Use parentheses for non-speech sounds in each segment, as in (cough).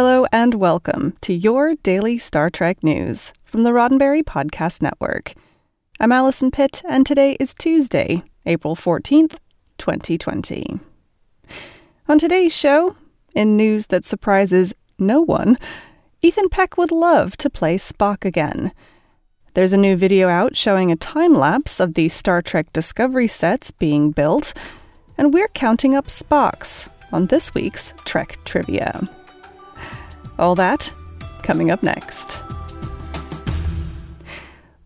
Hello and welcome to your daily Star Trek news from the Roddenberry Podcast Network. I'm Allison Pitt, and today is Tuesday, April 14th, 2020. On today's show, in news that surprises no one, Ethan Peck would love to play Spock again. There's a new video out showing a time lapse of the Star Trek Discovery sets being built, and we're counting up Spocks on this week's Trek Trivia. All that coming up next.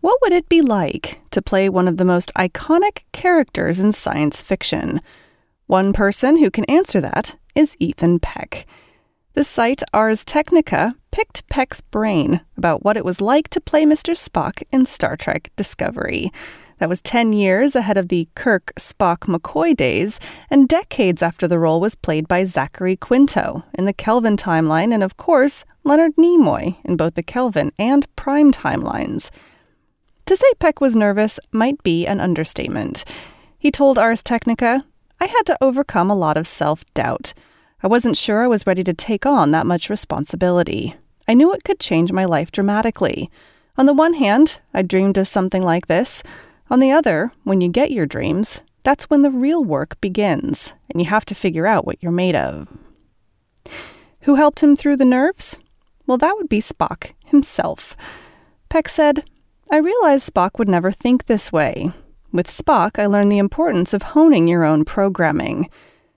What would it be like to play one of the most iconic characters in science fiction? One person who can answer that is Ethan Peck. The site Ars Technica picked Peck's brain about what it was like to play Mr. Spock in Star Trek Discovery. That was 10 years ahead of the Kirk Spock McCoy days, and decades after the role was played by Zachary Quinto in the Kelvin timeline, and of course, Leonard Nimoy in both the Kelvin and Prime timelines. To say Peck was nervous might be an understatement. He told Ars Technica, I had to overcome a lot of self doubt. I wasn't sure I was ready to take on that much responsibility. I knew it could change my life dramatically. On the one hand, I dreamed of something like this. On the other, when you get your dreams, that's when the real work begins, and you have to figure out what you're made of. Who helped him through the nerves? Well, that would be Spock himself. Peck said, I realized Spock would never think this way. With Spock, I learned the importance of honing your own programming.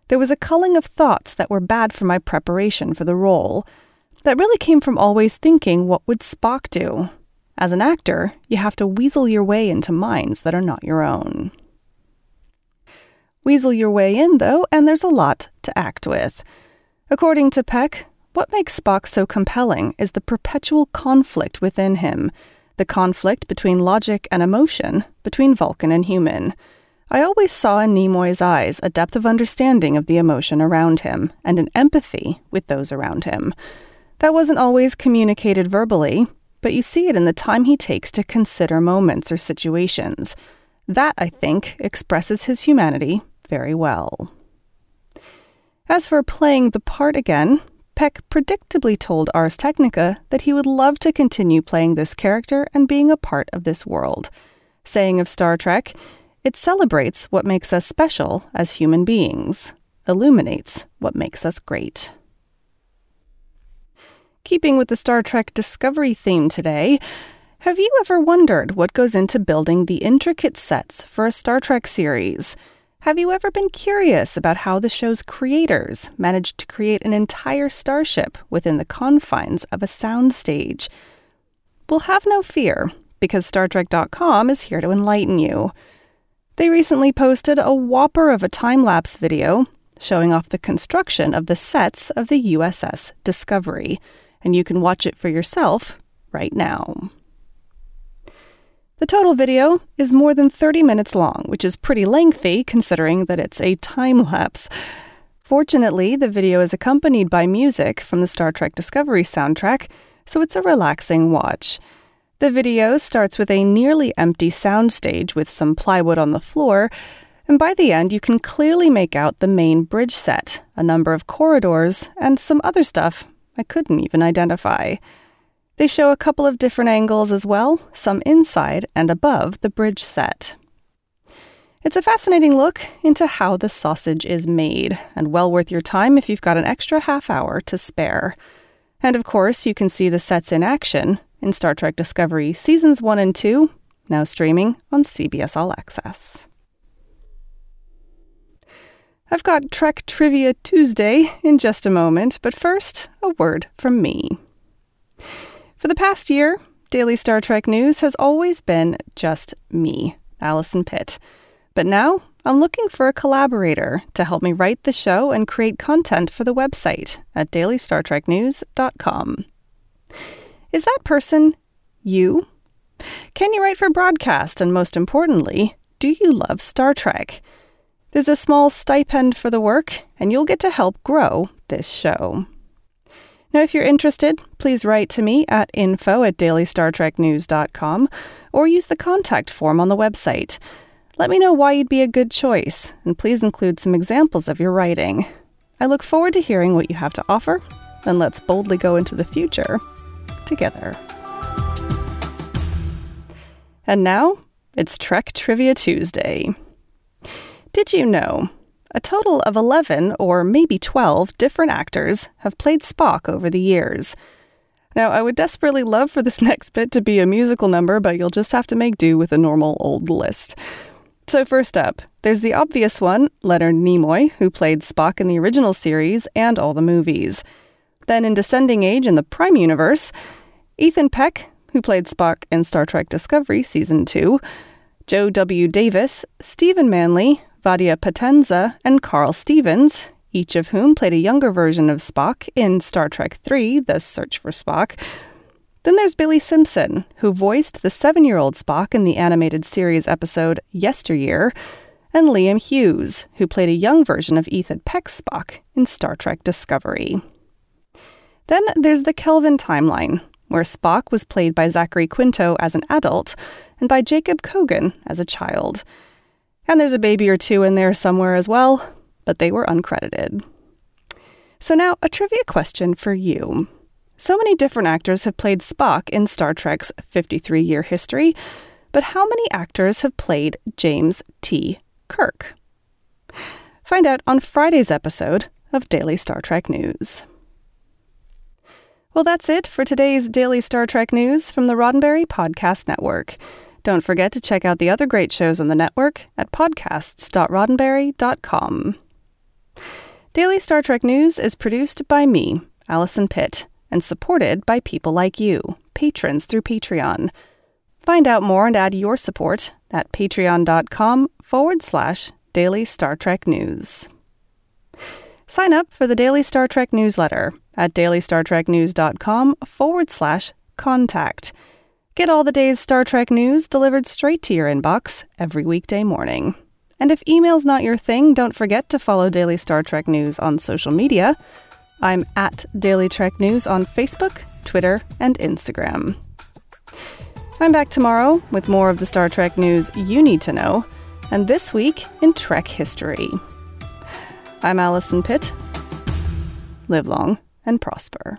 There was a culling of thoughts that were bad for my preparation for the role. That really came from always thinking, what would Spock do? As an actor, you have to weasel your way into minds that are not your own. Weasel your way in, though, and there's a lot to act with. According to Peck, what makes Spock so compelling is the perpetual conflict within him, the conflict between logic and emotion, between Vulcan and human. I always saw in Nimoy's eyes a depth of understanding of the emotion around him and an empathy with those around him. That wasn't always communicated verbally, but you see it in the time he takes to consider moments or situations. That, I think, expresses his humanity very well. As for playing the part again, Peck predictably told Ars Technica that he would love to continue playing this character and being a part of this world, saying of Star Trek, it celebrates what makes us special as human beings, illuminates what makes us great. Keeping with the Star Trek Discovery theme today, have you ever wondered what goes into building the intricate sets for a Star Trek series? Have you ever been curious about how the show's creators managed to create an entire starship within the confines of a soundstage? Well, have no fear, because StarTrek.com is here to enlighten you. They recently posted a whopper of a time lapse video showing off the construction of the sets of the USS Discovery and you can watch it for yourself right now. The total video is more than 30 minutes long, which is pretty lengthy considering that it's a time lapse. Fortunately, the video is accompanied by music from the Star Trek Discovery soundtrack, so it's a relaxing watch. The video starts with a nearly empty soundstage with some plywood on the floor, and by the end, you can clearly make out the main bridge set, a number of corridors, and some other stuff I couldn't even identify. They show a couple of different angles as well, some inside and above the bridge set. It's a fascinating look into how the sausage is made, and well worth your time if you've got an extra half hour to spare. And of course, you can see the sets in action in Star Trek Discovery Seasons 1 and 2, now streaming on CBS All Access. I've got Trek Trivia Tuesday in just a moment, but first, a word from me. For the past year, Daily Star Trek News has always been just me, Allison Pitt. But now I'm looking for a collaborator to help me write the show and create content for the website at dailystartreknews.com. Is that person you? Can you write for broadcast? And most importantly, do you love Star Trek? There's a small stipend for the work, and you'll get to help grow this show. Now, if you're interested, please write to me at info at dailystartreknews.com or use the contact form on the website. Let me know why you'd be a good choice, and please include some examples of your writing. I look forward to hearing what you have to offer, and let's boldly go into the future together. And now, it's Trek Trivia Tuesday. Did you know a total of 11 or maybe 12 different actors have played Spock over the years? Now, I would desperately love for this (laughs) next bit to be a musical number, but you'll just have to make do with a normal old list. So, first up, there's the obvious one, Leonard Nimoy, who played Spock in the original series and all the movies. Then, in Descending Age in the Prime Universe, Ethan Peck, who played Spock in Star Trek Discovery Season 2, Joe W. Davis, Stephen Manley, Vadia Potenza, and Carl Stevens, each of whom played a younger version of Spock in Star Trek III The Search for Spock, then there's Billy Simpson, who voiced the seven year old Spock in the animated series episode Yesteryear, and Liam Hughes, who played a young version of Ethan Peck's Spock in Star Trek Discovery. Then there's the Kelvin timeline, where Spock was played by Zachary Quinto as an adult and by Jacob Kogan as a child. And there's a baby or two in there somewhere as well, but they were uncredited. So now, a trivia question for you. So many different actors have played Spock in Star Trek's 53 year history, but how many actors have played James T. Kirk? Find out on Friday's episode of Daily Star Trek News. Well, that's it for today's Daily Star Trek News from the Roddenberry Podcast Network. Don't forget to check out the other great shows on the network at podcasts.roddenberry.com. Daily Star Trek News is produced by me, Allison Pitt and supported by people like you, patrons through Patreon. Find out more and add your support at patreon.com forward slash daily Star Trek news. Sign up for the Daily Star Trek newsletter at dailystartreknews.com forward slash contact. Get all the day's Star Trek news delivered straight to your inbox every weekday morning. And if email's not your thing, don't forget to follow Daily Star Trek News on social media. I'm at Daily Trek News on Facebook, Twitter, and Instagram. I'm back tomorrow with more of the Star Trek news you need to know, and this week in Trek history. I'm Allison Pitt. Live long and prosper.